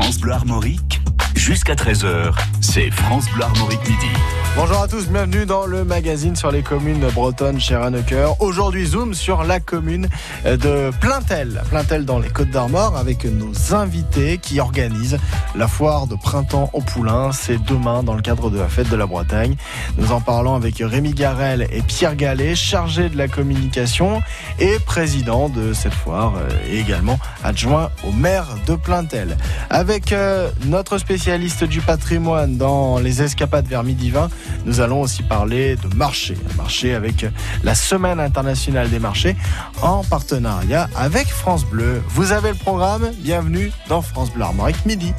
France Bleu Armorique, jusqu'à 13h, c'est France Bleu Armorique Midi. Bonjour à tous, bienvenue dans le magazine sur les communes bretonnes chez Rannecker. Aujourd'hui, zoom sur la commune de Plaintel, Plaintel dans les Côtes d'Armor, avec nos invités qui organisent la foire de printemps au Poulain. C'est demain dans le cadre de la fête de la Bretagne. Nous en parlons avec Rémi Garel et Pierre Gallet, chargés de la communication et président de cette foire, euh, et également adjoint au maire de Plaintel. Avec euh, notre spécialiste du patrimoine dans les escapades vers midi 20, nous allons aussi parler de marché, marché avec la Semaine internationale des marchés en partenariat avec France Bleu. Vous avez le programme, bienvenue dans France Bleu Armorique Midi.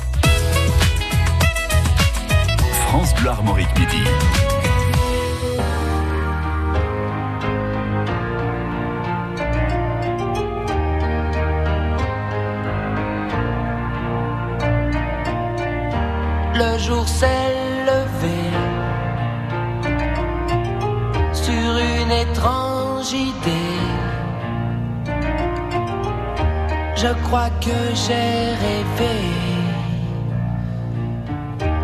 France Bleu Armorique Midi. Le jour s'est Je crois que j'ai rêvé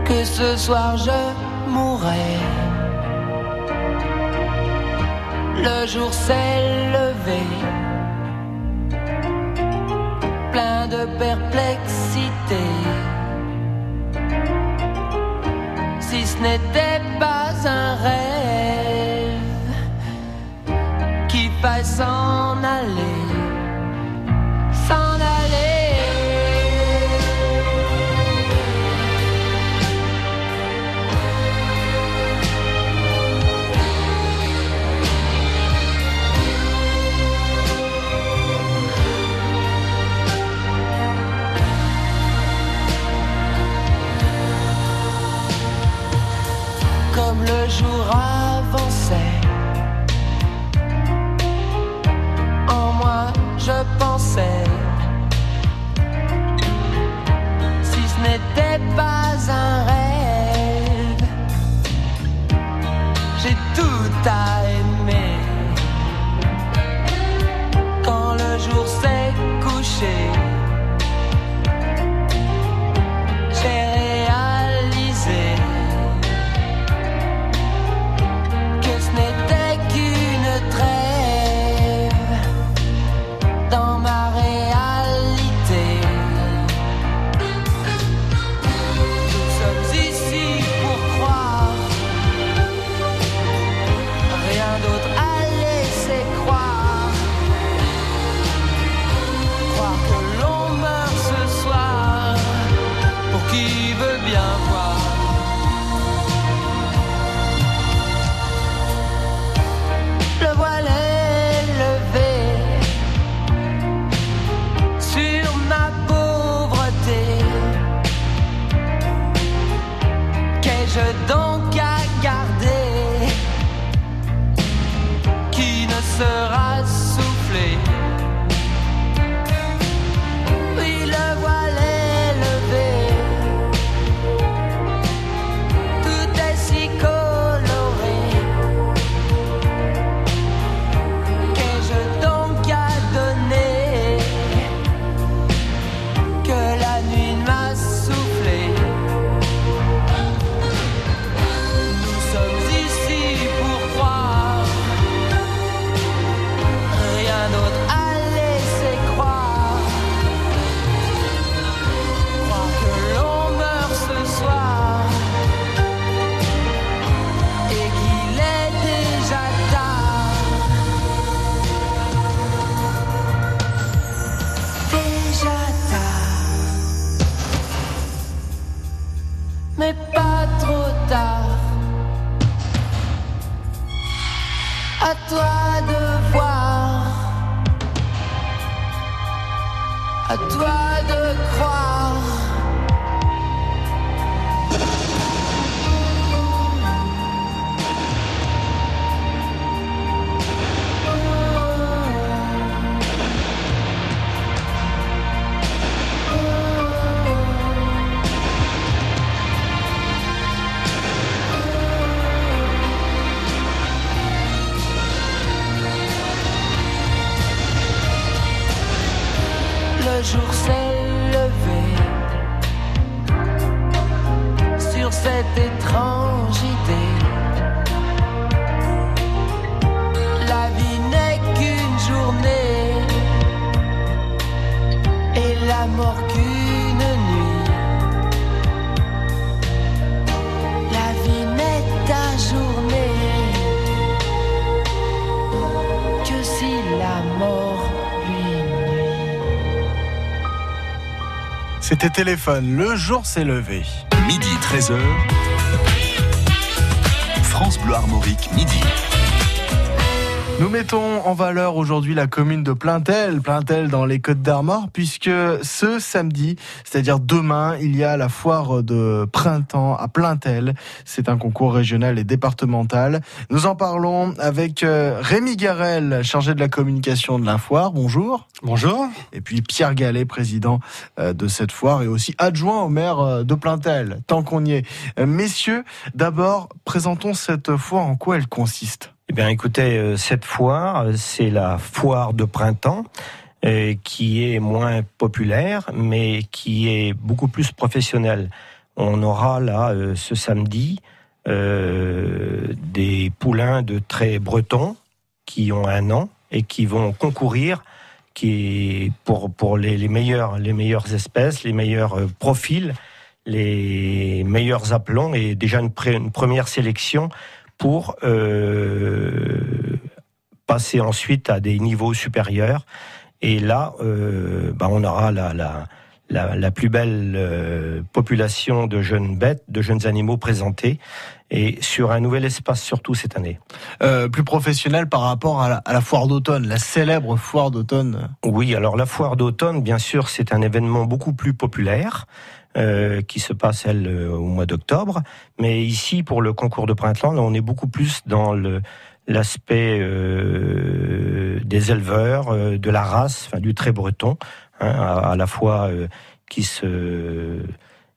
que ce soir je mourrais. Le jour s'est levé, plein de perplexité. Si ce n'était pas un rêve, s'en aller, pas un rêve, j'ai tout à C'était téléphone. Le jour s'est levé. Midi 13h. France Bleu Armorique, midi. Nous mettons en valeur aujourd'hui la commune de Plaintel, Plaintel dans les Côtes d'Armor, puisque ce samedi, c'est-à-dire demain, il y a la foire de printemps à Plaintel. C'est un concours régional et départemental. Nous en parlons avec euh, Rémi Garel, chargé de la communication de la foire. Bonjour. Bonjour. Et puis Pierre Gallet, président euh, de cette foire et aussi adjoint au maire euh, de Plaintel, tant qu'on y est. Messieurs, d'abord, présentons cette foire, en quoi elle consiste? Eh bien, écoutez, euh, cette foire, c'est la foire de printemps. Euh, qui est moins populaire, mais qui est beaucoup plus professionnelle. On aura là, euh, ce samedi, des poulains de traits bretons qui ont un an et qui vont concourir qui pour, pour les, les, meilleurs, les meilleures espèces, les meilleurs profils, les meilleurs appelons et déjà une première sélection pour euh, passer ensuite à des niveaux supérieurs. Et là, euh, bah, on aura la, la, la, la plus belle euh, population de jeunes bêtes, de jeunes animaux présentés, et sur un nouvel espace surtout cette année. Euh, plus professionnel par rapport à la, à la foire d'automne, la célèbre foire d'automne. Oui, alors la foire d'automne, bien sûr, c'est un événement beaucoup plus populaire. Euh, qui se passe elle euh, au mois d'octobre. Mais ici, pour le concours de printemps, on est beaucoup plus dans le l'aspect euh, des éleveurs, euh, de la race, enfin, du trait breton, hein, à, la fois euh, qui se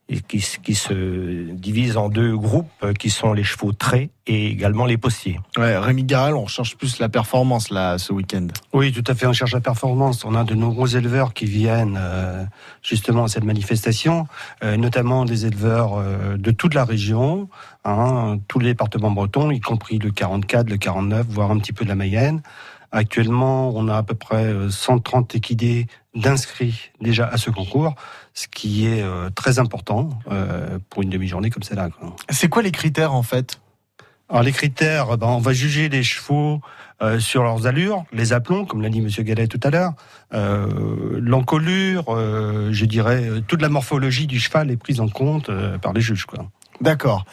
et qui, qui, se divise en deux groupes euh, qui sont les chevaux traits et également les postiers. Ouais, Rémi Garel, on cherche plus la performance là ce week-end. Oui, tout à fait, on cherche la performance. On a de nombreux éleveurs qui viennent euh, justement à cette manifestation, euh, notamment des éleveurs euh, de toute la région, hein, tous les départements bretons, y compris le 44, le 49, voire un petit peu de la Mayenne. Actuellement, on a à peu près 130 équidés d'inscrits déjà à ce concours, ce qui est euh, très important euh, pour une demi-journée comme celle-là. C'est quoi les critères en fait? Alors les critères, ben, on va juger les chevaux euh, sur leurs allures, les appelons, comme l'a dit Monsieur Gallet tout à l'heure, euh, l'encolure, euh, je dirais, toute la morphologie du cheval est prise en compte par les juges. Quoi. D'accord.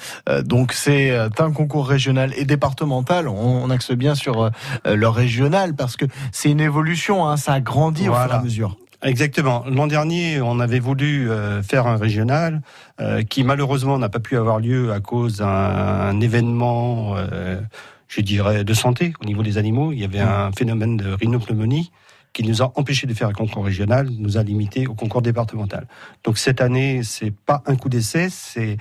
Donc c'est un concours régional et départemental. On, axe bien sur le régional parce que c'est une évolution. Hein, ça a grandi voilà. au fur et à mesure. Exactement. L'an dernier, on avait voulu euh, faire un régional euh, qui malheureusement n'a pas pu avoir lieu à cause d'un événement, euh, je dirais, de santé au niveau des animaux. Il y avait un phénomène de rhinopneumonie qui nous a empêché de faire un concours régional, nous a limité au concours départemental. Donc cette année, c'est pas un coup d'essai, c'est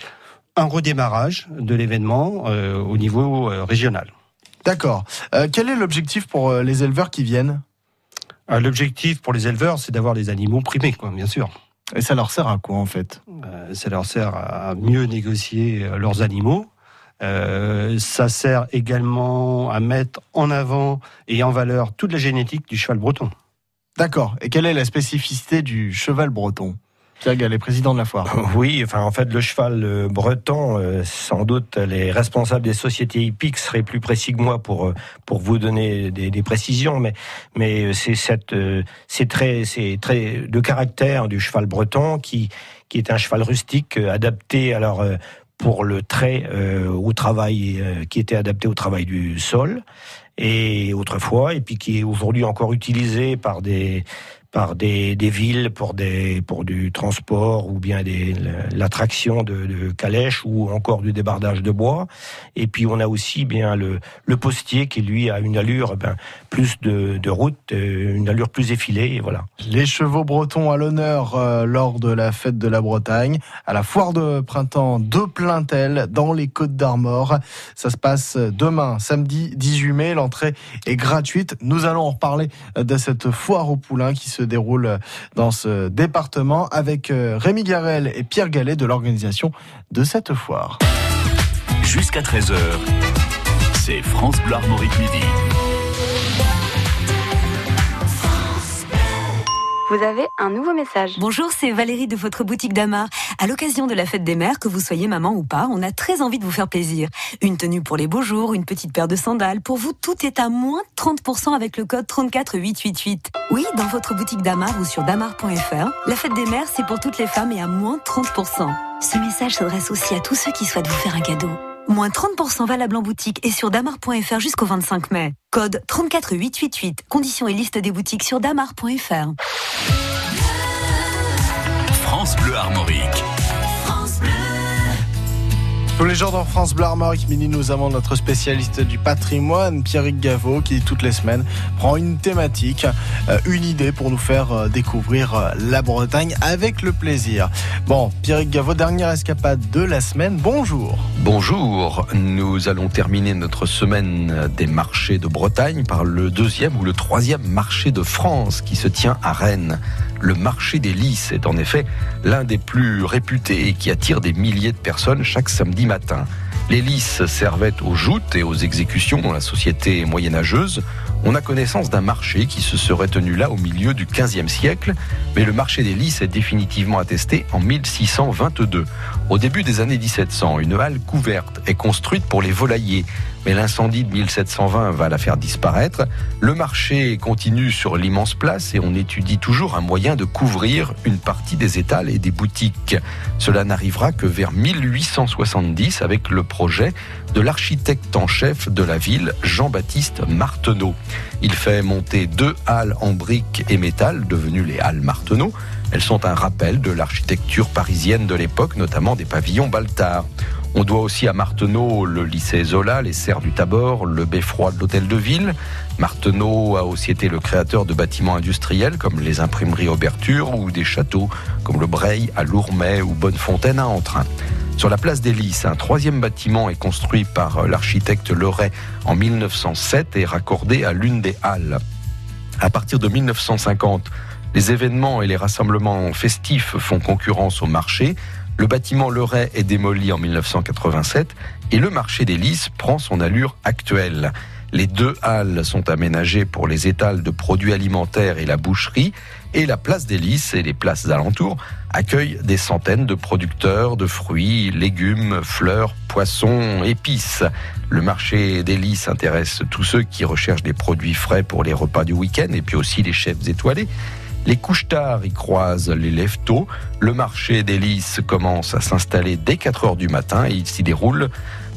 un redémarrage de l'événement au niveau régional. D'accord. Quel est l'objectif pour les éleveurs qui viennent? L'objectif pour les éleveurs, c'est d'avoir les animaux primés, quoi, bien sûr. Et ça leur sert à quoi en fait? Euh, ça leur sert à mieux négocier euh, leurs animaux. Euh, ça sert également à mettre en avant et en valeur toute la génétique du cheval breton. D'accord. Et quelle est la spécificité du cheval breton? Pierre président de la foire. Oui, enfin en fait le cheval euh, breton, euh, sans doute les responsables des sociétés hippiques seraient plus précis que moi pour euh, pour vous donner des, précisions, mais mais c'est cette c'est très c'est très de caractère du cheval breton qui qui est un cheval rustique adapté alors pour le trait au travail qui était adapté au travail du sol et autrefois et puis qui est aujourd'hui encore utilisé par des par des, villes pour des pour du transport ou bien des l'attraction de, calèches ou encore du débardage de bois. Et puis on a aussi bien le, le postier qui lui a une allure ben, plus de, de route une allure plus effilée et voilà. Les chevaux bretons à l'honneur euh, lors de la fête de la Bretagne à la foire de printemps de Plaintel dans les Côtes d'Armor. Ça se passe demain samedi 18 mai. L'entrée est gratuite. Nous allons en reparler de cette foire au poulain qui se déroule dans ce département avec euh, Rémi Garel et Pierre Gallet de l'organisation de cette foire. Jusqu'à 13h, c'est France Bleu Armorique Midi. Vous avez un nouveau message. Bonjour, c'est Valérie de votre boutique d'Amar. À l'occasion de la fête des mères, que vous soyez maman ou pas, on a très envie de vous faire plaisir. Une tenue pour les beaux jours, une petite paire de sandales. Pour vous, tout est à moins 30% avec le code 34888. Oui, dans votre boutique Damar ou sur damar.fr, la fête des mères, c'est pour toutes les femmes et à moins 30%. Ce message s'adresse aussi à tous ceux qui souhaitent vous faire un cadeau. Moins 30% valable en boutique et sur damar.fr jusqu'au 25 mai. Code 34888. Conditions et liste des boutiques sur damar.fr. France Bleu Armorique. Tous les jours dans France Bleu Armorique Mini, nous avons notre spécialiste du patrimoine, Pierrick Gaveau, qui toutes les semaines prend une thématique, euh, une idée pour nous faire euh, découvrir euh, la Bretagne avec le plaisir. Bon, Pierrick Gaveau, dernière escapade de la semaine. Bonjour. Bonjour, nous allons terminer notre semaine des marchés de Bretagne par le deuxième ou le troisième marché de France qui se tient à Rennes. Le marché des lys est en effet l'un des plus réputés et qui attire des milliers de personnes chaque samedi matin. Les lys servaient aux joutes et aux exécutions dans la société moyenâgeuse. On a connaissance d'un marché qui se serait tenu là au milieu du XVe siècle, mais le marché des lys est définitivement attesté en 1622. Au début des années 1700, une halle couverte est construite pour les volaillers, mais l'incendie de 1720 va la faire disparaître. Le marché continue sur l'immense place et on étudie toujours un moyen de couvrir une partie des étals et des boutiques. Cela n'arrivera que vers 1870 avec le projet de l'architecte en chef de la ville, Jean-Baptiste Marteneau. Il fait monter deux halles en briques et métal, devenues les halles Marteneau. Elles sont un rappel de l'architecture parisienne de l'époque, notamment des pavillons Baltard. On doit aussi à Marteneau le lycée Zola, les serres du Tabor, le beffroi de l'hôtel de ville. Marteneau a aussi été le créateur de bâtiments industriels comme les imprimeries Auberture ou des châteaux comme le Breil à Lourmet ou Bonnefontaine à Entrain. Sur la place des Lys, un troisième bâtiment est construit par l'architecte Leray en 1907 et raccordé à l'une des halles. À partir de 1950, les événements et les rassemblements festifs font concurrence au marché. Le bâtiment Leray est démoli en 1987 et le marché des Lys prend son allure actuelle. Les deux halles sont aménagées pour les étals de produits alimentaires et la boucherie et la place des Lys et les places alentours accueillent des centaines de producteurs de fruits, légumes, fleurs, poissons, épices. Le marché des Lys intéresse tous ceux qui recherchent des produits frais pour les repas du week-end et puis aussi les chefs étoilés. Les couches tard y croisent les lève tôt. Le marché des Lys commence à s'installer dès 4 heures du matin et il s'y déroule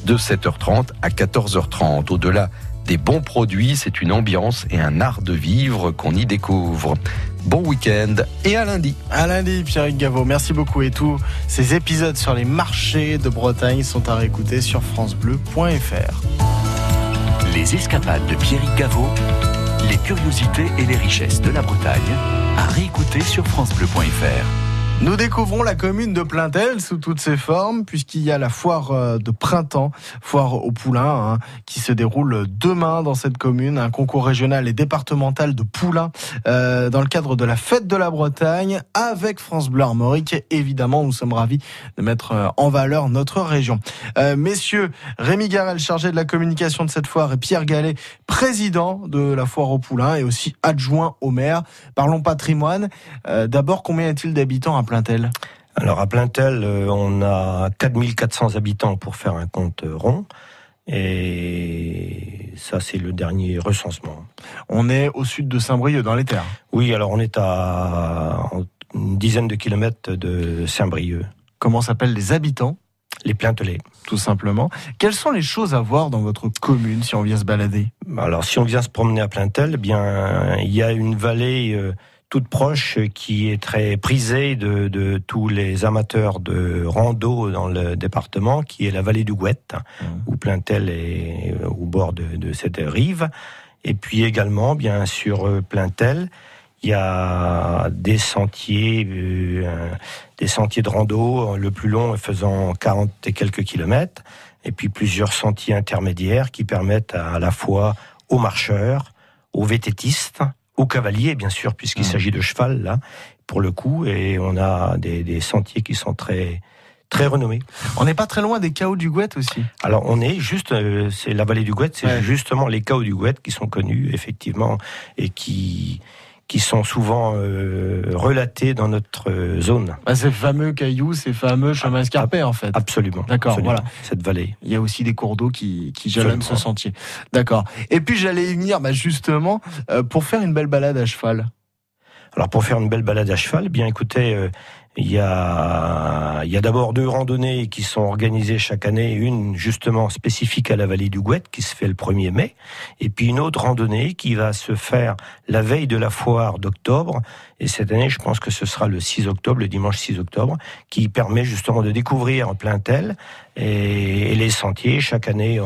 de 7h30 à 14h30. Au-delà des bons produits, c'est une ambiance et un art de vivre qu'on y découvre. Bon week-end et à lundi. À lundi, Pierrick Gaveau. Merci beaucoup. Et tous ces épisodes sur les marchés de Bretagne sont à réécouter sur FranceBleu.fr. Les escapades de Pierrick Gaveau, les curiosités et les richesses de la Bretagne, à réécouter sur FranceBleu.fr. Nous découvrons la commune de Plaintel sous toutes ses formes, puisqu'il y a la foire euh, de printemps, foire au poulain, hein, qui se déroule demain dans cette commune, un concours régional et départemental de poulains euh, dans le cadre de la fête de la Bretagne, avec France Bleu Armorique. Évidemment, nous sommes ravis de mettre euh, en valeur notre région. Messieurs, Rémi Garel, chargé de la communication de cette foire, et Pierre Gallet, président de la foire au poulain et aussi adjoint au maire. Parlons patrimoine. D'abord, combien y a-t-il d'habitants à Plaintel Alors à Plaintel, euh, on a 4400 habitants pour faire un compte rond. Et ça, c'est le dernier recensement. On est au sud de Saint-Brieuc, dans les terres. Oui, alors on est à une dizaine de kilomètres de Saint-Brieuc, Comment s'appellent les habitants les Plaintelais. tout simplement. Quelles sont les choses à voir dans votre commune si on vient se balader? Alors, si on vient se promener à Plaintel, eh bien, il y a une vallée euh, toute proche qui est très prisée de, de tous les amateurs de rando dans le département, qui est la vallée du Gouette, où Plaintel est au bord de, de cette rive. Et puis également, bien sur euh, Plaintel, il y a des sentiers, euh, des sentiers de rando, le plus long faisant 40 et quelques kilomètres, et puis plusieurs sentiers intermédiaires qui permettent à, à la fois aux marcheurs, aux vététistes, aux cavaliers, bien sûr, puisqu'il s'agit de cheval, là, pour le coup, et on a des, des sentiers qui sont très, très renommés. On n'est pas très loin des chaos du Gouette aussi. Alors on est juste, euh, c'est la vallée du Gouette, c'est Ouais. justement les chaos du Gouette qui sont connus effectivement et qui qui sont souvent euh, relatés dans notre euh, zone. Bah, ces fameux cailloux, ces fameux chemins escarpés en fait. Absolument. D'accord, voilà. Cette vallée. Il y a aussi des cours d'eau qui, qui jalonnent ce sentier. D'accord. Et puis j'allais y venir bah, justement euh, pour faire une belle balade à cheval. Alors pour faire une belle balade à cheval, eh bien écoutez, euh, il y a, il y a d'abord deux randonnées qui sont organisées chaque année, une justement spécifique à la vallée du Gouette qui se fait le 1er mai, et puis une autre randonnée qui va se faire la veille de la foire d'octobre, et cette année je pense que ce sera le 6 octobre, le dimanche 6 octobre, qui permet justement de découvrir plein tel et, les sentiers. Chaque année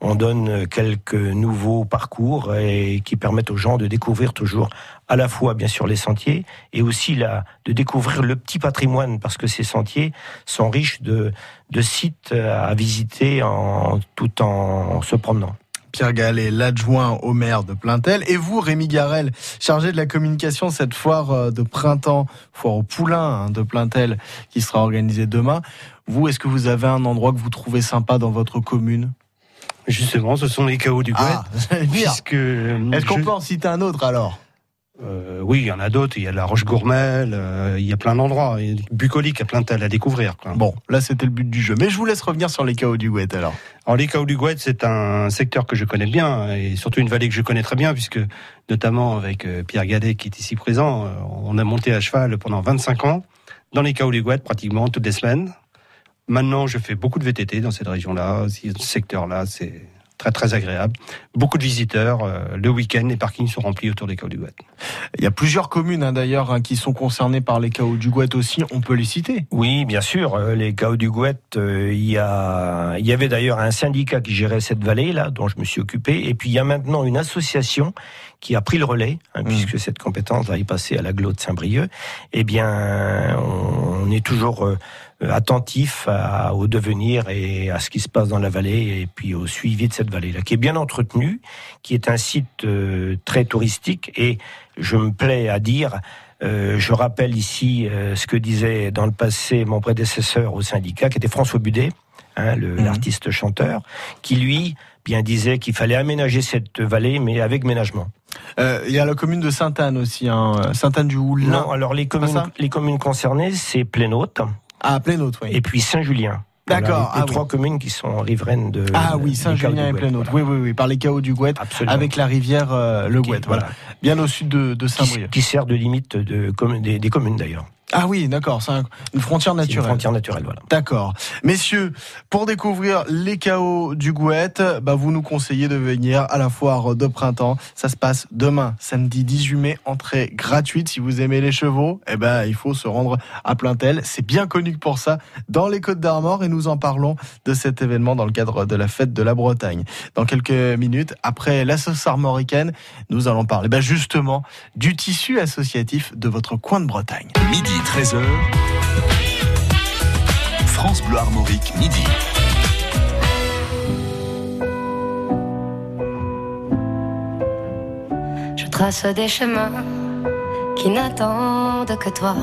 on donne quelques nouveaux parcours et qui permettent aux gens de découvrir toujours à la fois bien sûr les sentiers et aussi la, de découvrir le petit patrimoine parce que ces sentiers sont riches de, de sites à visiter en, tout en se promenant. Pierre Gallet, l'adjoint au maire de Plaintel. Et vous, Rémi Garel, chargé de la communication cette foire euh, de printemps, foire au poulain hein, de Plaintel, qui sera organisée demain. Vous, est-ce que vous avez un endroit que vous trouvez sympa dans votre commune? Justement, ce sont les chaos du Gouette. Ah, puisque euh, Est-ce qu'on peut en citer un autre alors? Euh, oui, il y en a d'autres. Il y a la Roche Gourmel, euh, il y a plein d'endroits. Bucolique, il y a plein de tels à découvrir. quoi. Bon, là c'était le but du jeu. Mais je vous laisse revenir sur les chaos du Gouette alors. Alors les Chaos du Gouette, c'est un secteur que je connais bien et surtout une vallée que je connais très bien puisque notamment avec Pierre Gadet qui est ici présent, on a monté à cheval pendant 25 ans dans les Chaos du Gouette pratiquement toutes les semaines. Maintenant, je fais beaucoup de VTT dans cette région-là, ce secteur-là, c'est très très agréable. Beaucoup de visiteurs. euh, le week-end, les parkings sont remplis autour des Chaos du Gouette. Il y a plusieurs communes hein, d'ailleurs hein, qui sont concernées par les chaos du Gouette aussi. On peut les citer. Oui, bien sûr, euh, les chaos du Gouette, euh, il y, a, il y avait d'ailleurs un syndicat qui gérait cette vallée, là, dont je me suis occupé, et puis il y a maintenant une association qui a pris le relais, hein, Mm. puisque cette compétence va y passer à l'agglo de Saint-Brieuc. Eh bien, on est toujours euh, attentif à- au devenir et à ce qui se passe dans la vallée, et puis au suivi de cette vallée-là, qui est bien entretenue, qui est un site euh, très touristique, et je me plais à dire euh, je rappelle ici euh, ce que disait dans le passé mon prédécesseur au syndicat, qui était François Budet, hein, le- Mhm. l'artiste chanteur, qui lui bien disait qu'il fallait aménager cette vallée, mais avec ménagement. Euh, il y a la commune de Sainte-Anne aussi, hein, Sainte-Anne du Houlin. Non, alors les communes, ça les communes concernées, c'est Plénaute Ah, Plénaute, oui. et puis Saint-Julien. D'accord, les ah trois communes qui sont riveraines de. Ah oui, Saint-Julien et Plénaute. voilà. Oui, oui, oui, par les chaos du Gouette, Absolument. avec la rivière euh, le Gouette, voilà. Bien au sud de, Saint-Brieuc. qui sert de limite de, des communes d'ailleurs. Ah oui, d'accord, c'est un- une frontière C'est une naturelle. frontière naturelle, voilà. D'accord. Messieurs, pour découvrir les chaos du Gouette, bah, vous nous conseillez de venir à la foire de printemps. Ça se passe demain, samedi 18 mai, entrée gratuite. Si vous aimez les chevaux, eh ben, il faut se rendre à Plaintel. C'est bien connu pour ça dans les Côtes d'Armor et nous en parlons de cet événement dans le cadre de la fête de la Bretagne. Dans quelques minutes, après la sauce armoricaine, nous allons parler bah, justement du tissu associatif de votre coin de Bretagne. Midi 13h. France Bleu Armorique, midi. Je trace des chemins qui n'attendent que toi.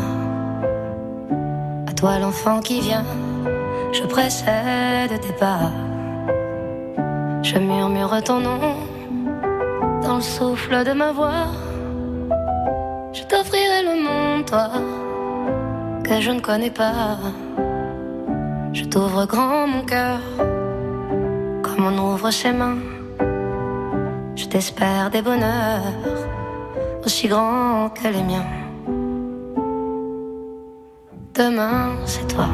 À toi l'enfant qui vient, je précède tes pas. Je murmure ton nom dans le souffle de ma voix. Je t'offrirai le monde, toi, que je ne connais pas. Je t'ouvre grand mon cœur, comme on ouvre ses mains. Je t'espère des bonheurs aussi grands que les miens. Demain, c'est toi.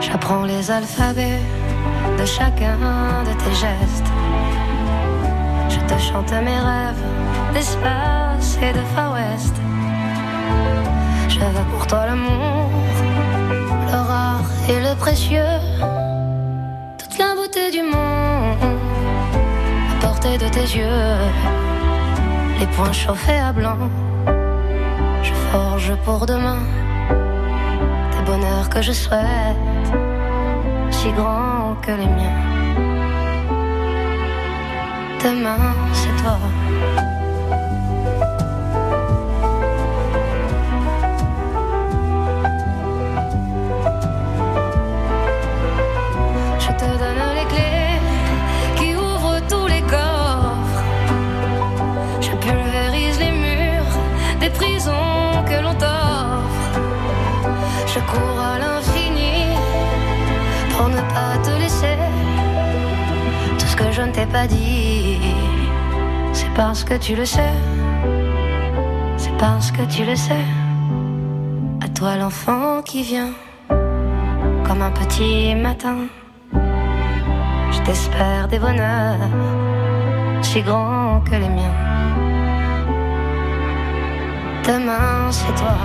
J'apprends les alphabets chacun de tes gestes. Je te chante mes rêves d'espace et de Far West. Je veux pour toi l'amour, le rare et le précieux, toute la beauté du monde, à portée de tes yeux, les poings chauffés à blanc. Je forge pour demain des bonheurs que je souhaite, si grands que les miens. Demain, c'est toi. T'ai pas dit, c'est parce que tu le sais. C'est parce que tu le sais. À toi l'enfant qui vient, comme un petit matin. Je t'espère des bonheurs, si grands que les miens. Demain c'est toi.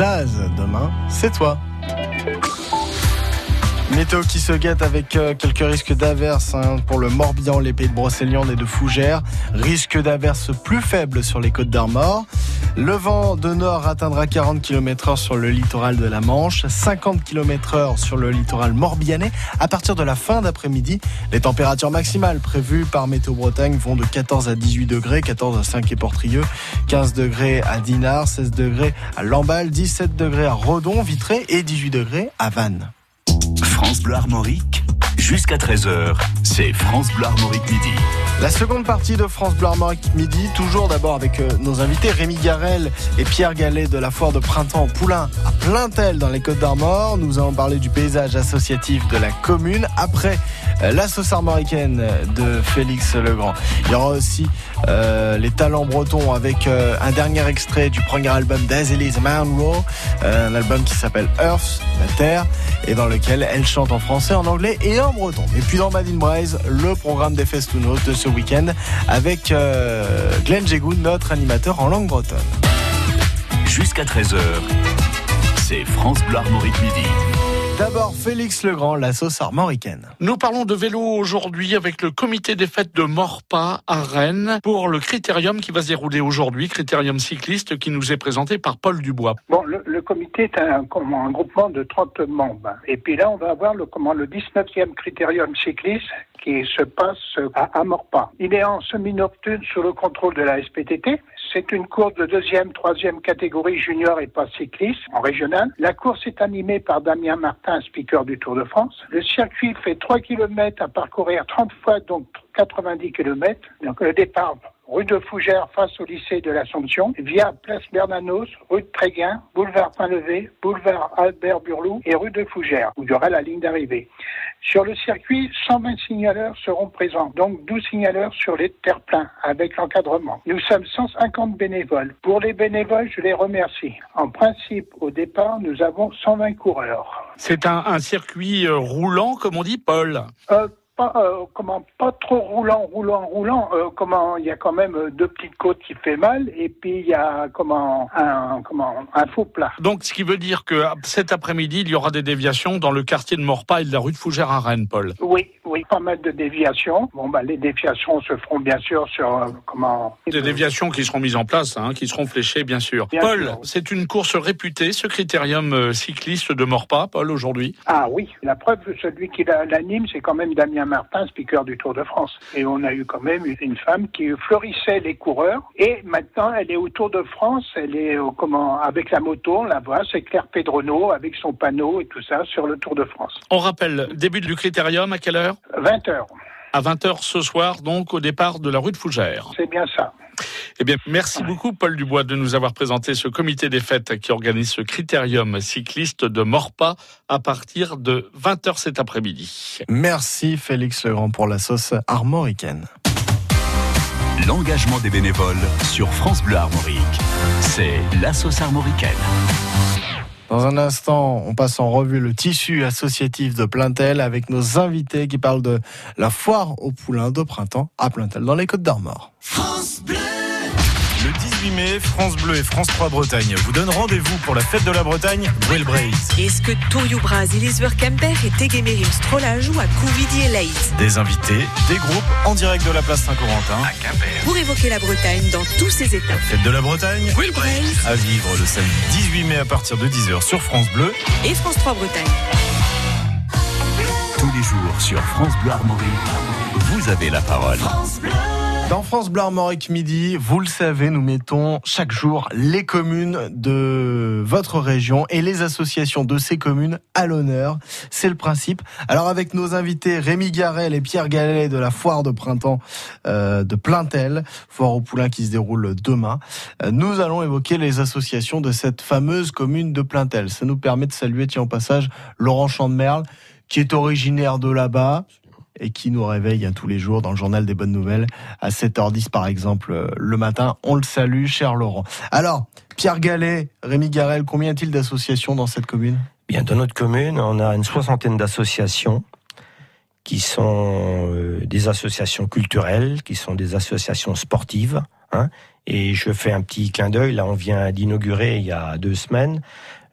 Demain, c'est toi. Météo qui se gâte avec euh, quelques risques d'averses hein, pour le Morbihan, les pays de Brocéliande et de Fougères. Risque d'averses plus faibles sur les côtes d'Armor. Le vent de nord atteindra 40 km heure sur le littoral de la Manche, 50 km heure sur le littoral morbihanais. À partir de la fin d'après-midi, les températures maximales prévues par Météo Bretagne vont de 14 à 18 degrés, 14 à 5 et Portrieux, 15 degrés à Dinard, 16 degrés à Lamballe, 17 degrés à Redon, Vitré et 18 degrés à Vannes. France Bleu Armorique, jusqu'à 13h, c'est France Bleu Armorique Midi. La seconde partie de France Bleu Armorique Midi, toujours d'abord avec euh, nos invités Rémi Garel et Pierre Gallet de la foire de printemps au Poulain à Plaintel dans les Côtes d'Armor. Nous allons parler du paysage associatif de la commune après euh, la sauce armoricaine de Félix Legrand. Il y aura aussi euh, les talents bretons avec un dernier extrait du premier album d'Azélise Monroe, euh, un album qui s'appelle Earth, la Terre, et dans lequel elle chante en français, en anglais et en Et puis dans Braise, le programme des Festounos de ce week-end avec euh, Glenn Jégoun, notre animateur en langue bretonne. Jusqu'à 13h, c'est France Bleu Armorique Midi. Félix Legrand, la sauce armoricaine. Nous parlons de vélo aujourd'hui avec le comité des fêtes de Morpa à Rennes pour le critérium qui va se dérouler aujourd'hui, critérium cycliste qui nous est présenté par Paul Dubois. Bon, le, le comité est un, groupement de 30 membres. Et puis là, on va avoir le, comment, le 19e critérium cycliste qui se passe à Amorpa. Il est en semi-nocturne sous le contrôle de la SPTT. C'est une course de deuxième, troisième catégorie junior et pas cycliste en régional. La course est animée par Damien Martin, speaker du Tour de France. Le circuit fait 3 km à parcourir 30 fois, donc 90 km. Donc le départ rue de Fougères face au lycée de l'Assomption, via place Bernanos, rue de Tréguin, boulevard Pain-Levé, boulevard Albert Burlou et rue de Fougères, où il y aura la ligne d'arrivée. Sur le circuit, 120 signaleurs seront présents, donc 12 signaleurs sur les terre-pleins avec l'encadrement. Nous sommes 150 bénévoles. Pour les bénévoles, je les remercie. En principe, au départ, nous avons 120 coureurs. C'est un, un circuit euh, roulant, comme on dit, Paul? Euh, pas, euh, comment, pas trop roulant, roulant, roulant. Euh, comment, il y a quand même euh, deux petites côtes qui fait mal, et puis il y a comment un, comment un faux plat. Donc, ce qui veut dire que cet après-midi, il y aura des déviations dans le quartier de Morpa et de la rue de Fougères à Rennes, Paul. Oui, oui, pas mal de déviations. Bon, bah, les déviations se feront bien sûr sur euh, comment. Des déviations qui seront mises en place, hein, qui seront fléchées, bien sûr. Bien Paul, c'est une course réputée, ce critérium cycliste de Morpa, Paul, aujourd'hui? Ah oui, la preuve, celui qui la- l'anime, c'est quand même Damien Martin, speaker du Tour de France. Et on a eu quand même une femme qui fleurissait les coureurs. Et maintenant, elle est au Tour de France. Elle est au- comment avec la moto, on la voit. C'est Claire Pedrono avec son panneau et tout ça sur le Tour de France. On rappelle, début du critérium, à quelle heure? 20 heures, À 20h ce soir, donc au départ de la rue de Fougères. c'est bien ça. Eh bien, merci beaucoup, Paul Dubois, de nous avoir présenté ce comité des fêtes qui organise ce critérium cycliste de Morpa à partir de 20h cet après-midi. Merci Félix Legrand pour la sauce armoricaine. L'engagement des bénévoles sur France Bleu Armorique, c'est la sauce armoricaine. Dans un instant, on passe en revue le tissu associatif de Plaintel avec nos invités qui parlent de la foire au poulain de printemps à Plaintel dans les Côtes d'Armor. Le 18 mai, France Bleu et France 3 Bretagne vous donnent rendez-vous pour la fête de la Bretagne, Braise. Est-ce que Touriou Braz, Elisver Kemper et Tegemerim Strolajou à Couvidi et Laïs Des invités, des groupes en direct de la place Saint-Corentin. Pour évoquer la Bretagne dans tous ses états. Fête de la Bretagne, Braise à vivre le samedi 18 mai à partir de 10h sur France Bleu. et France 3 Bretagne. Tous les jours sur France Bleu Armorique, vous avez la parole. Dans France Bleu Armorique Midi, vous le savez, nous mettons chaque jour les communes de votre région et les associations de ces communes à l'honneur. C'est le principe. Alors avec nos invités Rémi Garel et Pierre Gallet de la foire de printemps euh, de Plaintel, foire au poulain qui se déroule demain, euh, nous allons évoquer les associations de cette fameuse commune de Plaintel. Ça nous permet de saluer, tiens au passage, Laurent Chandemerle, qui est originaire de là-bas, et qui nous réveille hein, tous les jours dans le journal des bonnes nouvelles à 7h10 par exemple euh, le matin. On le salue, cher Laurent. Alors, Pierre Gallet, Rémi Garel, combien y a-t-il d'associations dans cette commune? Bien, dans notre commune, on a une soixantaine d'associations qui sont euh, des associations culturelles, qui sont des associations sportives. Hein, et je fais un petit clin d'œil. Là, on vient d'inaugurer il y a deux semaines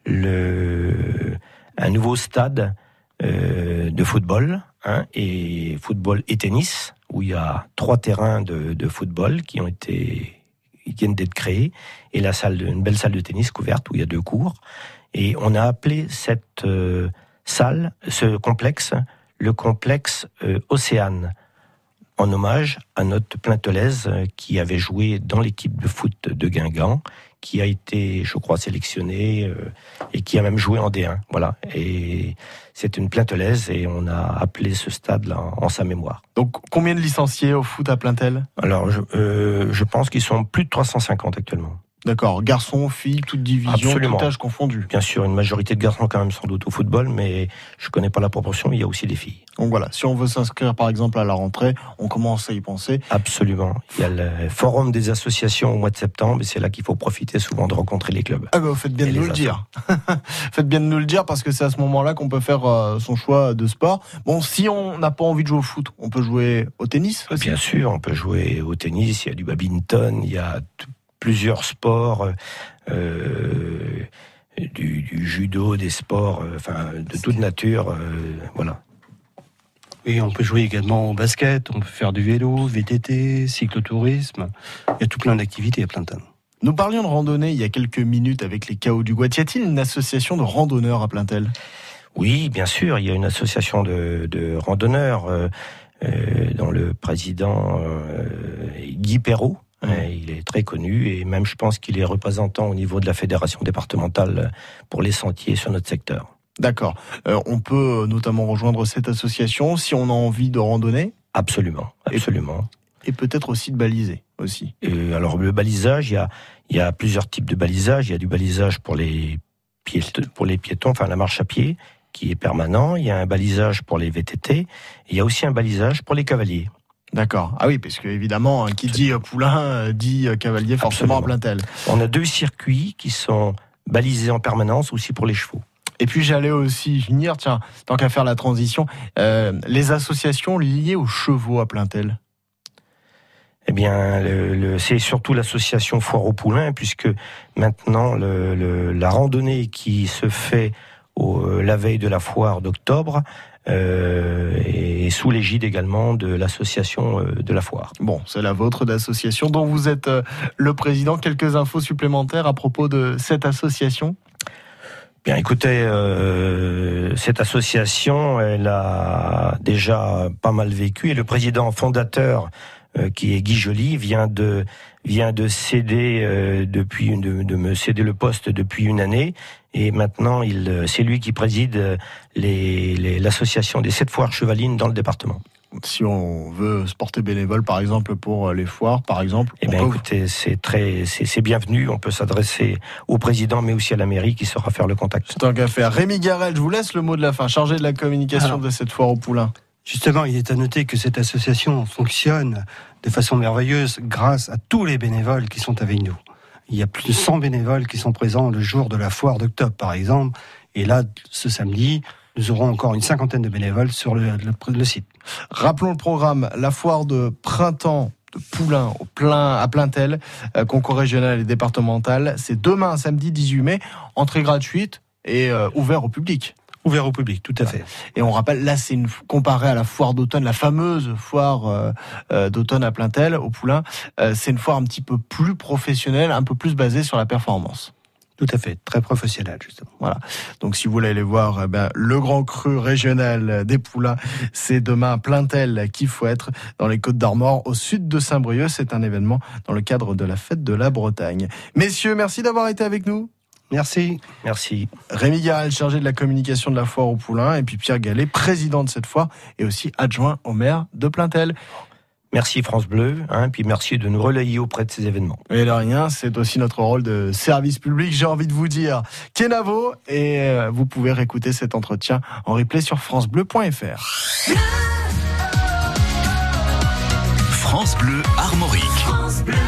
le, un nouveau stade euh, de football hein, et football et tennis où il y a trois terrains de, de football qui ont été qui viennent d'être créés et la salle de, une belle salle de tennis couverte où il y a deux cours. Et on a appelé cette euh, salle ce complexe le complexe euh, Océane en hommage à notre Plaintelaise euh, qui avait joué dans l'équipe de foot de Guingamp, qui a été, je crois, sélectionnée euh, et qui a même joué en D1. Voilà. Et c'est une Plaintelaise et on a appelé ce stade-là en, en sa mémoire. Donc combien de licenciés au foot à Plaintel? Alors, je, euh, je pense qu'ils sont plus de 350 actuellement. D'accord, garçons, filles, toute division, Absolument. tout âge confondu. Bien sûr, une majorité de garçons quand même sans doute au football, mais je connais pas la proportion. Il y a aussi des filles. Donc voilà, si on veut s'inscrire par exemple à la rentrée, on commence à y penser. Absolument. Il y a le forum des associations au mois de septembre et c'est là qu'il faut profiter souvent de rencontrer les clubs. Ah bah, vous faites bien Et de nous le dire. faites bien de nous le dire parce que c'est à ce moment-là qu'on peut faire euh, son choix de sport. Bon, si on n'a pas envie de jouer au foot, on peut jouer au tennis aussi. Bien sûr, on peut jouer au tennis, il y a du badminton, il y a plusieurs sports, euh, du, du judo, des sports, euh, enfin de toute nature, euh, voilà. Et on peut jouer également au basket, on peut faire du vélo, VTT, cyclotourisme. Il y a tout plein d'activités à plein de temps. Nous parlions de randonnée il y a quelques minutes avec les chaos du Goit. Y a-t-il une association de randonneurs à Plaintel? Oui, bien sûr, il y a une association de, de randonneurs euh, euh, dont le président euh, est Guy Perrault. Euh, Il est très connu et même je pense qu'il est représentant au niveau de la fédération départementale pour les sentiers sur notre secteur. D'accord. Euh, on peut notamment rejoindre cette association si on a envie de randonner Absolument, absolument. et peut-être aussi de baliser aussi. Euh, alors le balisage, il y a, il y a plusieurs types de balisage. Il y a du balisage pour les, piétons, pour les piétons, enfin la marche à pied, qui est permanent. Il y a un balisage pour les VTT. Et il y a aussi un balisage pour les cavaliers. D'accord. Ah oui, parce que évidemment, hein, qui dit euh, poulain euh, dit euh, cavalier forcément à Absolument. Plaintel. On a deux circuits qui sont balisés en permanence aussi pour les chevaux. Et puis j'allais aussi finir, tiens, tant qu'à faire la transition, euh, les associations liées aux chevaux à Plaintel. Eh bien, le, le- c'est surtout l'association Foire au Poulain, puisque maintenant le, la randonnée qui se fait au, la veille de la foire d'octobre euh, est sous l'égide également de l'association euh, de la foire. Bon, c'est la vôtre d'association dont vous êtes euh, le président. Quelques infos supplémentaires à propos de cette association? Bien, écoutez, euh, cette association, elle a déjà pas mal vécu et le président fondateur, euh, qui est Guy Joly, vient de vient de céder euh, depuis une- de, de me céder le poste depuis une année et maintenant il euh, c'est lui qui préside euh, les- les- l'association des sept foires chevalines dans le département. Si on veut se porter bénévole, par exemple, pour euh, les foires, par exemple, Eh bien, peut- écoutez, c'est très c'est c'est bienvenu. On peut s'adresser au président, mais aussi à la mairie qui saura faire le contact. tant qu'à faire. Rémi Garel, je vous laisse le mot de la fin, chargé de la communication Alors. de cette foire au poulain. Justement, il est à noter que cette association fonctionne de façon merveilleuse grâce à tous les bénévoles qui sont avec nous. Il y a plus de 100 bénévoles qui sont présents le jour de la foire d'octobre, par exemple. Et là, ce samedi, nous aurons encore une cinquantaine de bénévoles sur le, site. Rappelons le programme, la foire de printemps de Poulain au plein, à Plaintel, euh, concours régional et départemental. C'est demain, samedi 18 mai, entrée gratuite et euh, ouvert au public. Ouvert au public, tout à fait. Et on rappelle, là, c'est une comparé à la foire d'automne, la fameuse foire euh, euh, d'automne à Plaintel, au Poulain. euh, c'est une foire un petit peu plus professionnelle, un peu plus basée sur la performance. Tout à fait, très professionnel justement. Voilà. Donc si vous voulez aller voir eh ben, le grand cru régional des Poulains, c'est demain à Plaintel qu'il faut être dans les Côtes d'Armor au sud de Saint-Brieuc. C'est un événement dans le cadre de la fête de la Bretagne. Messieurs, merci d'avoir été avec nous. Merci. Merci. Rémi Garel, chargé de la communication de la foire au Poulain, et puis Pierre Gallet, président de cette foire et aussi adjoint au maire de Plaintel. Merci France Bleu, hein, puis merci de nous relayer auprès de ces événements. Et de rien, c'est aussi notre rôle de service public, j'ai envie de vous dire. Kenavo, et euh, vous pouvez réécouter cet entretien en replay sur francebleu.fr. France Bleu Armorique. Look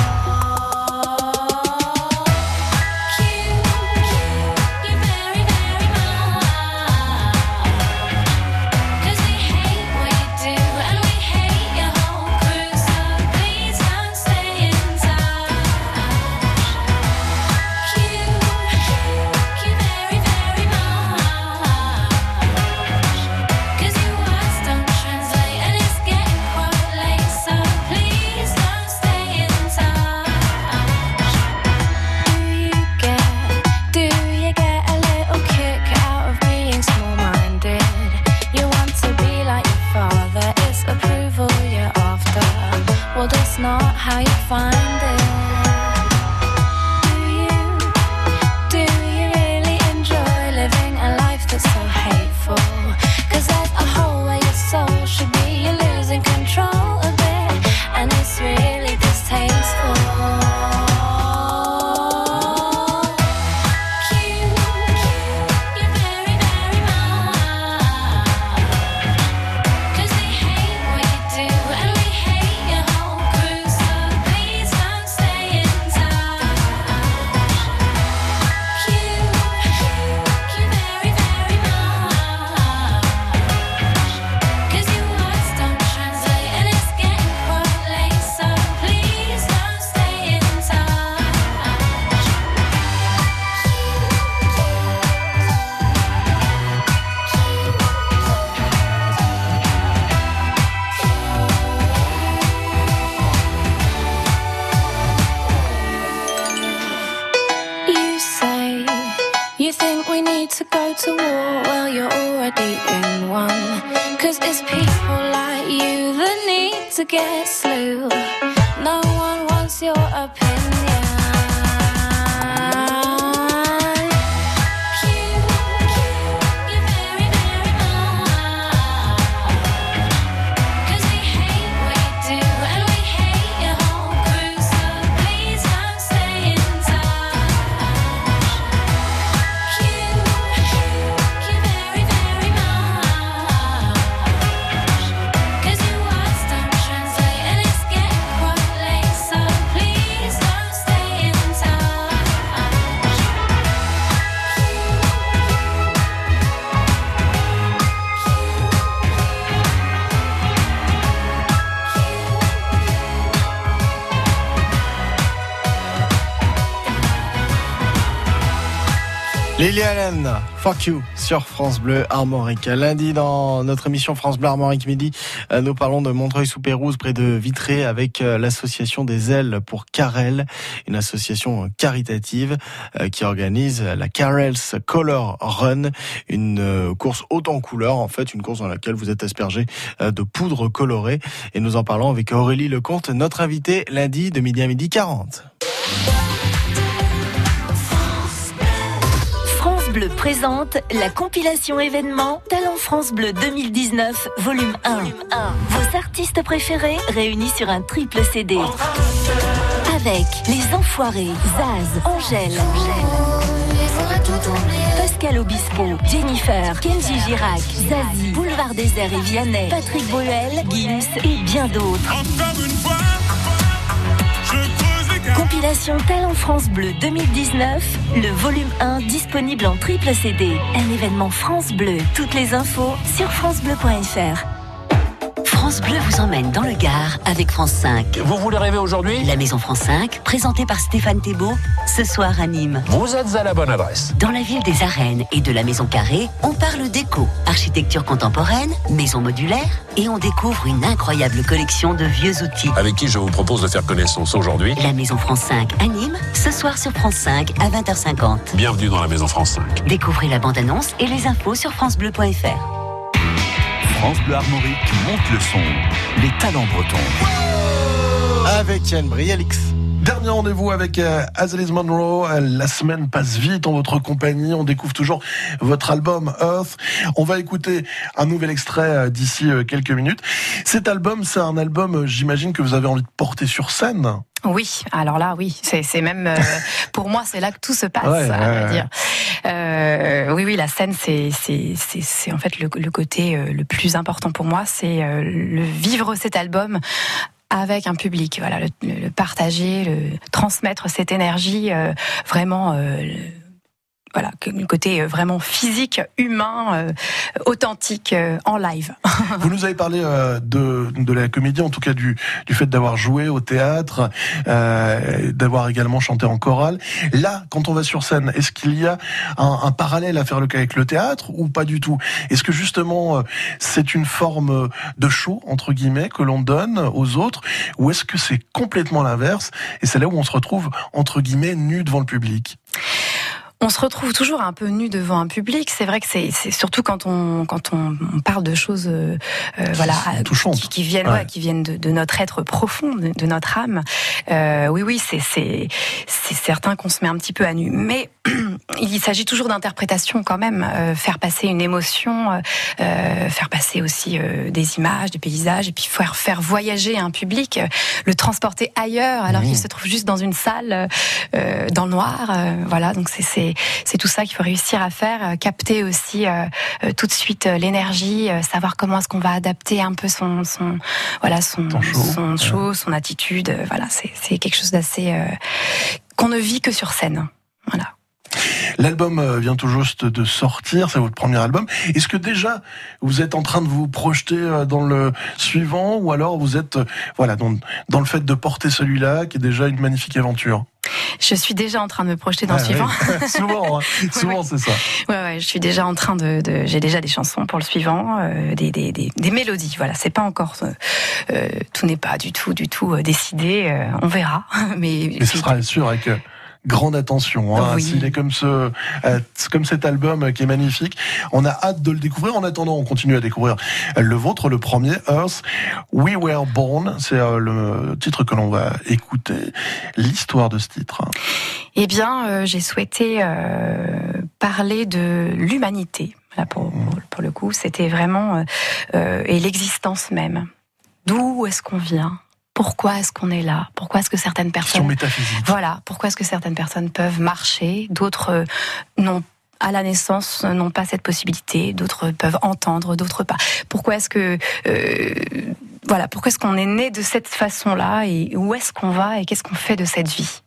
Fuck you sur France Bleu Armorique. Lundi, dans notre émission France Bleu Armorique Midi, euh, nous parlons de Montreuil-sous-Pérouse, près de Vitré, avec euh, l'association des ailes pour Carel, une association caritative euh, qui organise la Carel's Color Run, une course haute en couleurs, en fait, une course dans laquelle vous êtes aspergé de poudre colorée. Et nous en parlons avec Aurélie Lecomte, notre invitée lundi de midi à midi 40. Bleu présente la compilation événement Talent France Bleu 2019, volume 1. Vos artistes préférés réunis sur un triple CD. Avec Les Enfoirés, Zaz, Angèle. Pascal Obispo, Jennifer, Kenji Girac, Zazie, Boulevard Désert et Vianney, Patrick Bruel, Gims et bien d'autres. Compilation Talent France Bleu 2019, le volume 1 disponible en triple CD. Un événement France Bleu. Toutes les infos sur francebleu.fr. France Bleu vous emmène dans le Gard avec France 5. Vous voulez rêver aujourd'hui? La Maison France 5, présentée par Stéphane Thébault, ce soir à Nîmes. Vous êtes à la bonne adresse. Dans la ville des arènes et de la Maison Carrée, on parle déco, architecture contemporaine, maison modulaire et on découvre une incroyable collection de vieux outils. Avec qui je vous propose de faire connaissance aujourd'hui? La Maison France 5 à Nîmes, ce soir sur France 5 à 20h50. Bienvenue dans la Maison France 5. Découvrez la bande-annonce et les infos sur francebleu.fr. France Bleu Armorique monte le son. Les talents bretons. Avec Yann Brialix. Dernier rendez-vous avec euh, Azalis Monroe. Euh, La semaine passe vite en votre compagnie. On découvre toujours votre album Earth. On va écouter un nouvel extrait euh, d'ici quelques minutes. Cet album, c'est un album, j'imagine que vous avez envie de porter sur scène. Oui, alors là, oui, c'est même euh, pour moi, c'est là que tout se passe, Ouais, ouais, dire. Euh, oui, oui, la scène, c'est c'est en fait le, le côté euh, le plus important pour moi, c'est le vivre cet album avec un public, voilà, le, le partager, le transmettre cette énergie, euh, vraiment. euh, voilà, le côté euh, vraiment physique, humain, euh, authentique, euh, en live. Vous nous avez parlé euh, de, de la comédie, en tout cas du, du fait d'avoir joué au théâtre, euh, d'avoir également chanté en chorale. Là, quand on va sur scène, est-ce qu'il y a un, un parallèle à faire le- avec le théâtre ou pas du tout? Est-ce que justement euh, c'est une forme de show entre guillemets que l'on donne aux autres, ou est-ce que c'est complètement l'inverse et c'est là où on se retrouve entre guillemets nu devant le public? On se retrouve toujours un peu nu devant un public. C'est vrai que c'est surtout quand on quand on, on parle de choses euh, euh, voilà qui, qui viennent Ouais. ouais, qui viennent de, de notre être profond, de, de notre âme. Euh, oui oui c'est c'est c'est certain qu'on se met un petit peu à nu, mais il s'agit toujours d'interprétation quand même, euh, faire passer une émotion, euh, euh, faire passer aussi euh, des images, des paysages, et puis faire faire voyager un public, euh, le transporter ailleurs alors Mmh. qu'il se trouve juste dans une salle euh, dans le noir. euh, voilà, donc c'est c'est tout ça qu'il faut réussir à faire, euh, capter aussi euh, euh, tout de suite l'énergie, euh, savoir comment est-ce qu'on va adapter un peu son son voilà son son show, son attitude. euh, voilà, c'est c'est quelque chose d'assez euh, qu'on ne vit que sur scène. Voilà. L'album euh, vient tout juste de sortir, c'est votre premier album. Est-ce que déjà vous êtes en train de vous projeter euh, dans le suivant ou alors vous êtes euh, voilà dans, dans le fait de porter celui-là qui est déjà une magnifique aventure? Je suis déjà en train de me projeter dans le Ah, suivant. oui. souvent, hein. souvent c'est ça. Ouais, ouais, je suis déjà en train de, de j'ai déjà des chansons pour le suivant, euh, des, des, des, des mélodies. Voilà, c'est pas encore, euh, tout n'est pas du tout, du tout décidé. euh, on verra, mais, Mais ce sera sûr avec grande attention. Hein, Oui. S'il est comme ce, euh, comme cet album euh, qui est magnifique, on a hâte de le découvrir. En attendant, on continue à découvrir le vôtre, le premier Earth, We Were Born. C'est euh, le titre que l'on va écouter. L'histoire de ce titre. Eh bien, euh, j'ai souhaité euh, parler de l'humanité. Voilà, pour, pour, le coup, c'était vraiment euh, et l'existence même. D'où est-ce qu'on vient? Pourquoi est-ce qu'on est là? Pourquoi est-ce que certaines personnes métaphysique. Voilà, pourquoi est-ce que certaines personnes peuvent marcher, d'autres euh, n'ont à la naissance euh, n'ont pas cette possibilité, d'autres peuvent entendre, d'autres pas. Pourquoi est-ce que euh, voilà, pourquoi est-ce qu'on est né de cette façon-là? Et où est-ce qu'on va? Et qu'est-ce qu'on fait de cette vie?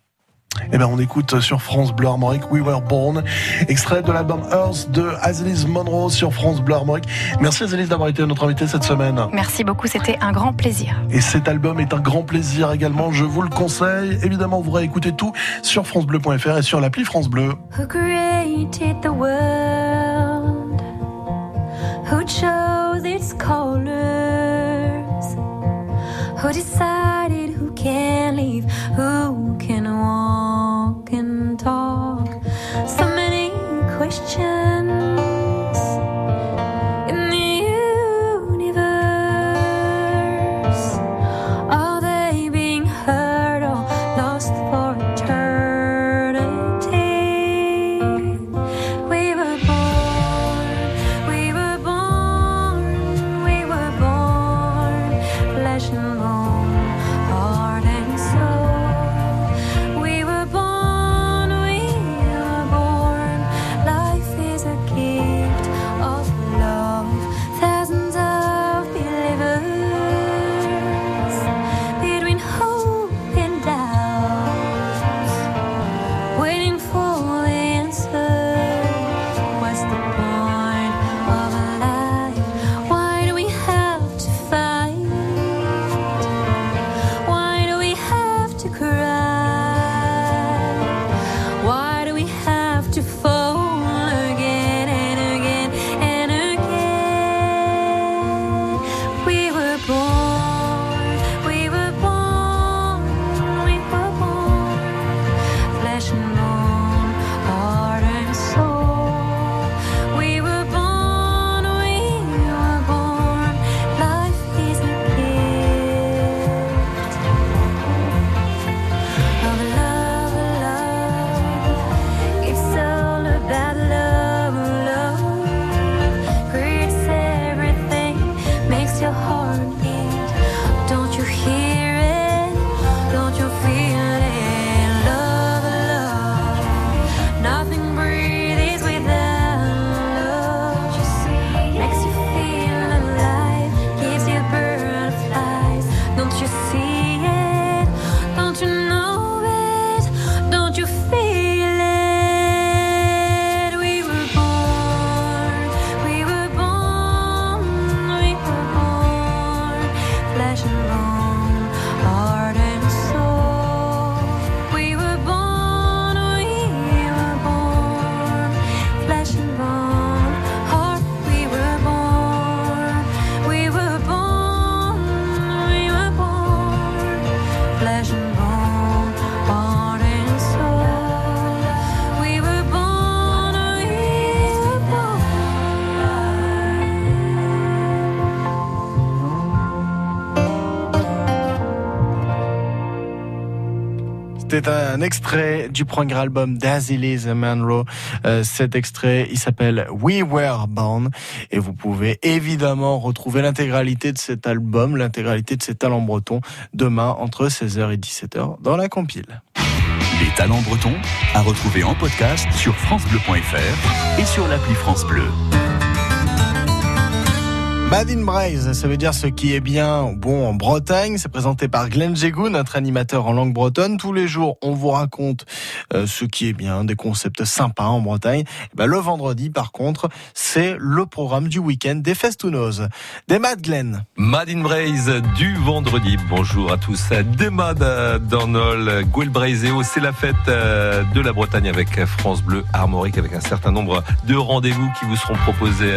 Eh ben, on écoute sur France Bleu Armorique We Were Born, extrait de l'album Earth de Azelis Monroe sur France Bleu Armorique. Merci Azelis d'avoir été notre invité cette semaine. Merci beaucoup, c'était un grand plaisir. Et cet album est un grand plaisir également, je vous le conseille. Évidemment, vous pourrez écouter tout sur francebleu.fr et sur l'appli France Bleu. Who created the world? Who chose its colors? Who decided question. flesh and bone. Un extrait du premier album d'Azilis Manro. Euh, cet extrait, il s'appelle We Were Born. Et vous pouvez évidemment retrouver l'intégralité de cet album, l'intégralité de ses talents bretons, demain entre 16h et 17h dans la compile. Les talents bretons à retrouver en podcast sur FranceBleu.fr et sur l'appli France Bleu. Madine Braise, ça veut dire ce qui est bien bon en Bretagne. C'est présenté par Glenn Jégou, notre animateur en langue bretonne. Tous les jours, on vous raconte euh, ce qui est bien, des concepts sympas en Bretagne. Et ben, le vendredi, par contre, c'est le programme du week-end des Festounos. Des Mad Glenn. Madine Braise du vendredi. Bonjour à tous. Des Mad euh, dans Nol, Gouel Braiseo. C'est la fête euh, de la Bretagne avec France Bleu Armorique avec un certain nombre de rendez-vous qui vous seront proposés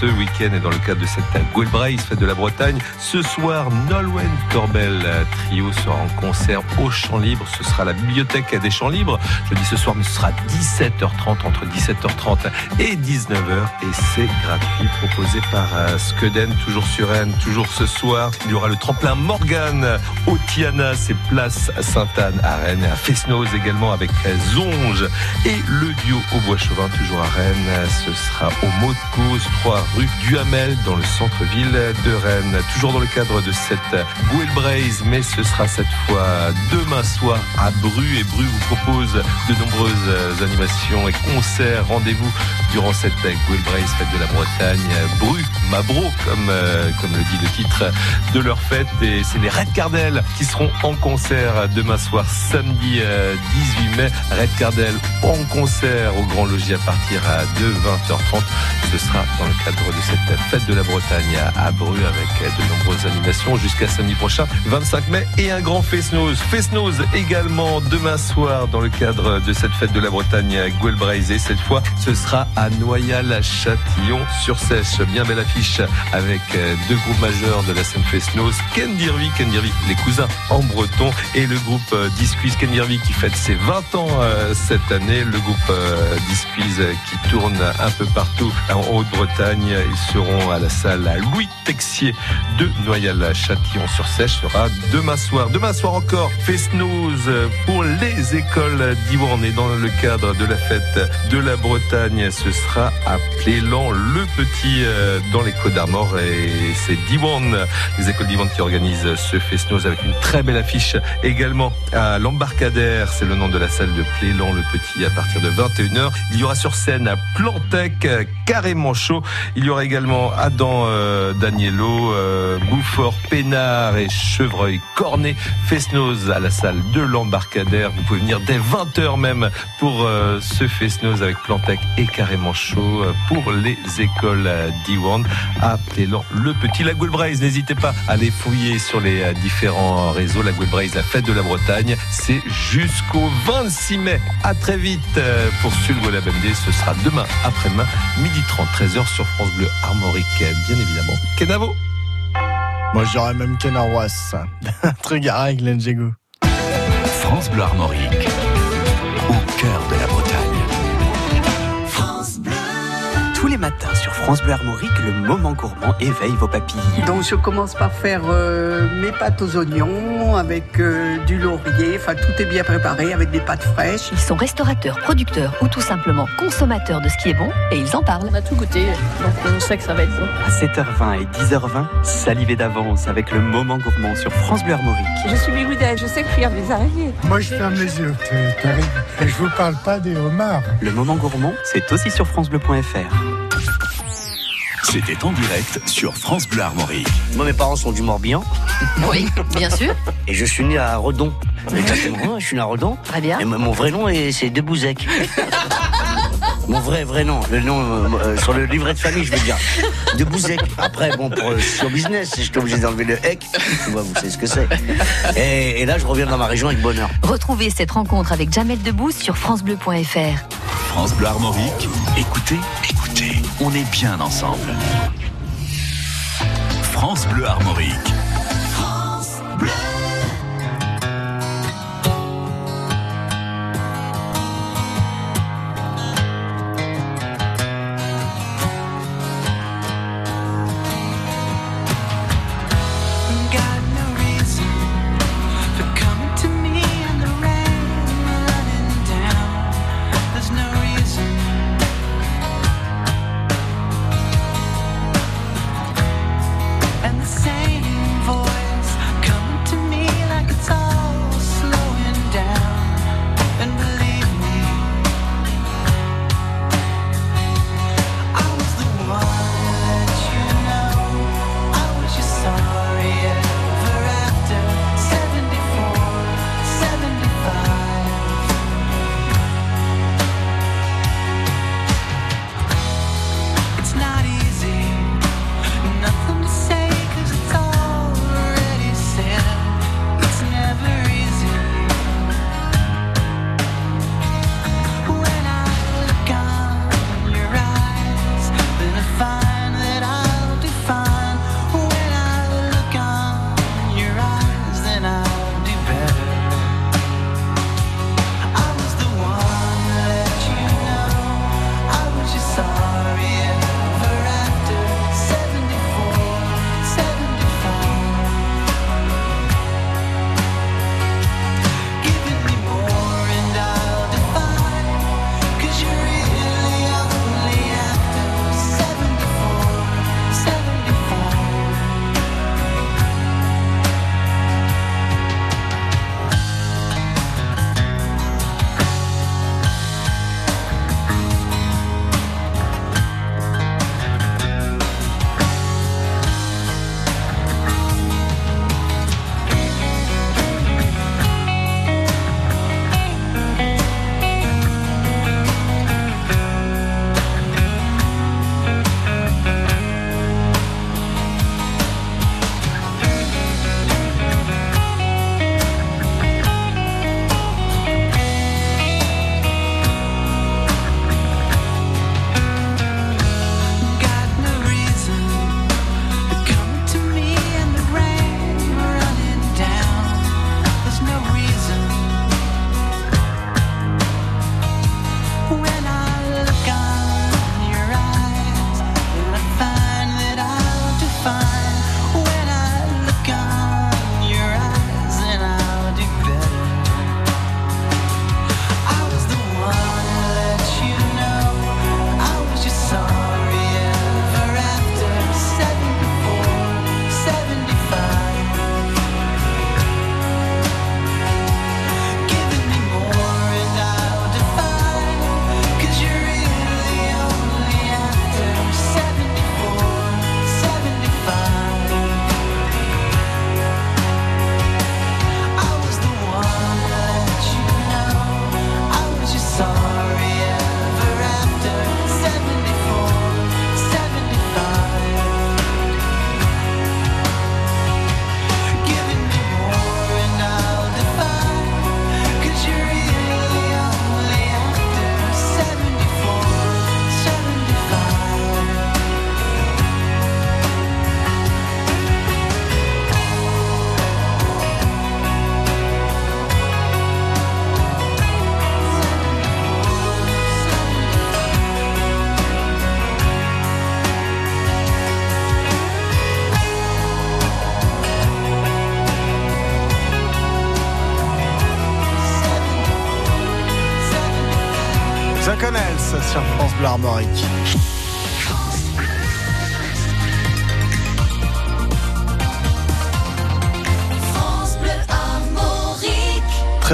ce week-end et dans le cadre de cette Gouel Braise, fête de la Bretagne. Ce soir, Nolwenn Corbel euh, Trio sera en concert au Champ Libre. Ce sera la bibliothèque des Champs Libres. Je dis ce soir, mais ce sera 17h30 entre 17h30 et 19h et c'est gratuit proposé par euh, Skeden, toujours sur Rennes, toujours ce soir. Il y aura le tremplin Morgane au Tiana, c'est place Sainte-Anne à Rennes, et à Fesnoz également avec euh, Zonge et le duo au Bois-Chauvin, toujours à Rennes. Ce sera au mot de cause, 3 rue Duhamel dans le centre-ville de Rennes. Toujours dans le cadre de cette Braise, mais ce sera cette fois demain soir à Bru et Bru vous propose de nombreuses euh, animations et concerts. Rendez-vous durant cette Braise, fête de la Bretagne. Bru, Mabro, comme, euh, comme le dit le titre de leur fête. Et c'est les Red Cardel qui seront en concert demain soir, samedi euh, 18 mai. Red Cardel en concert au Grand Logis à partir euh, de 20h30. Ce sera dans le cadre de cette fête de la Bretagne à, à Bru avec de nombreuses animations jusqu'à samedi prochain, 25 mai. Et un grand Fesnoz. Fesnoz également demain soir dans le cadre de cette fête de la Bretagne à. Cette fois, ce sera à Noyal-Châtillon sur Sèche. Bien belle affiche avec euh, deux groupes majeurs de la scène Fesnoz. Ken Dirvi, Ken Dirvi, les cousins en breton et le groupe euh, Disquiz Ken Dirvi qui fête ses 20 ans euh, cette année. Le groupe euh, qui tourne un peu partout en Haute-Bretagne. Ils seront à la salle à Louis Texier de Noyal-Châtillon sur Sèche sera demain soir. Demain soir encore, Fesnoz pour les écoles d'Ivoire. Et dans le cadre de la fête de la Bretagne, ce sera à Plélan, le petit euh, dans les Côtes d'Armor. Et c'est Diwan, les écoles d'Ivoire qui organisent ce Fesnoz avec une très belle affiche également à l'embarcadère. C'est le nom de la salle de Plélan, le petit, à partir de 21h. Il y aura sur scène à Plantec, carrément chaud. Il y aura également Adam euh, Danielo, euh, Bouffort, Pénard et Chevreuil Cornet. Fesnoz à la salle de l'embarcadère. Vous pouvez venir dès 20h même pour euh, ce Fesnoz avec Plantec et carrément chaud euh, pour les écoles euh, d'Iwan à Plélan. Le petit La. N'hésitez pas à aller fouiller sur les euh, différents réseaux. La la fête de la Bretagne. C'est jusqu'au 26 mai. À très vite euh, pour Sulgo la BMD. Ce sera demain après-demain, midi 30, 13h sur France Bleu Armorique. Bien évidemment. Kenavo. Moi, j'aurais même Ken Arwas. Un truc à Glenn Jégou. France Bleu Armorique, au cœur de la France Bleu Armorique, le moment gourmand éveille vos papilles. Donc je commence par faire euh, mes pâtes aux oignons avec euh, du laurier, enfin tout est bien préparé avec des pâtes fraîches. Ils sont restaurateurs, producteurs ou tout simplement consommateurs de ce qui est bon et ils en parlent. On a tout goûté, donc on sait que ça va être bon. À 7h20 et 10h20, salivez d'avance avec le moment gourmand sur France Bleu Armorique. Je suis bigoudelle, je sais cuire des araignées. Moi, je ferme les yeux, c'est terrible. Et je vous parle pas des homards. Le moment gourmand, c'est aussi sur francebleu.fr. C'était en direct sur France Bleu Armorique. Moi, mes parents sont du Morbihan. Oui, bien sûr. Et je suis né à Redon. Exactement, je suis né à Redon. Très bien. Et mon vrai nom, est- c'est Debouzek. Mon vrai, vrai nom. Le nom euh, euh, sur le livret de famille, je veux dire. Debouzek. Après, bon, pour, euh, sur business, j'étais obligé d'enlever le hec. Tu vois, vous savez ce que c'est. Et, et là, je reviens dans ma région avec bonheur. Retrouvez cette rencontre avec Jamel Debbouze sur francebleu.fr. France Bleu Armorique, écoutez, écoutez, on est bien ensemble. France Bleu Armorique.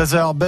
13h, belle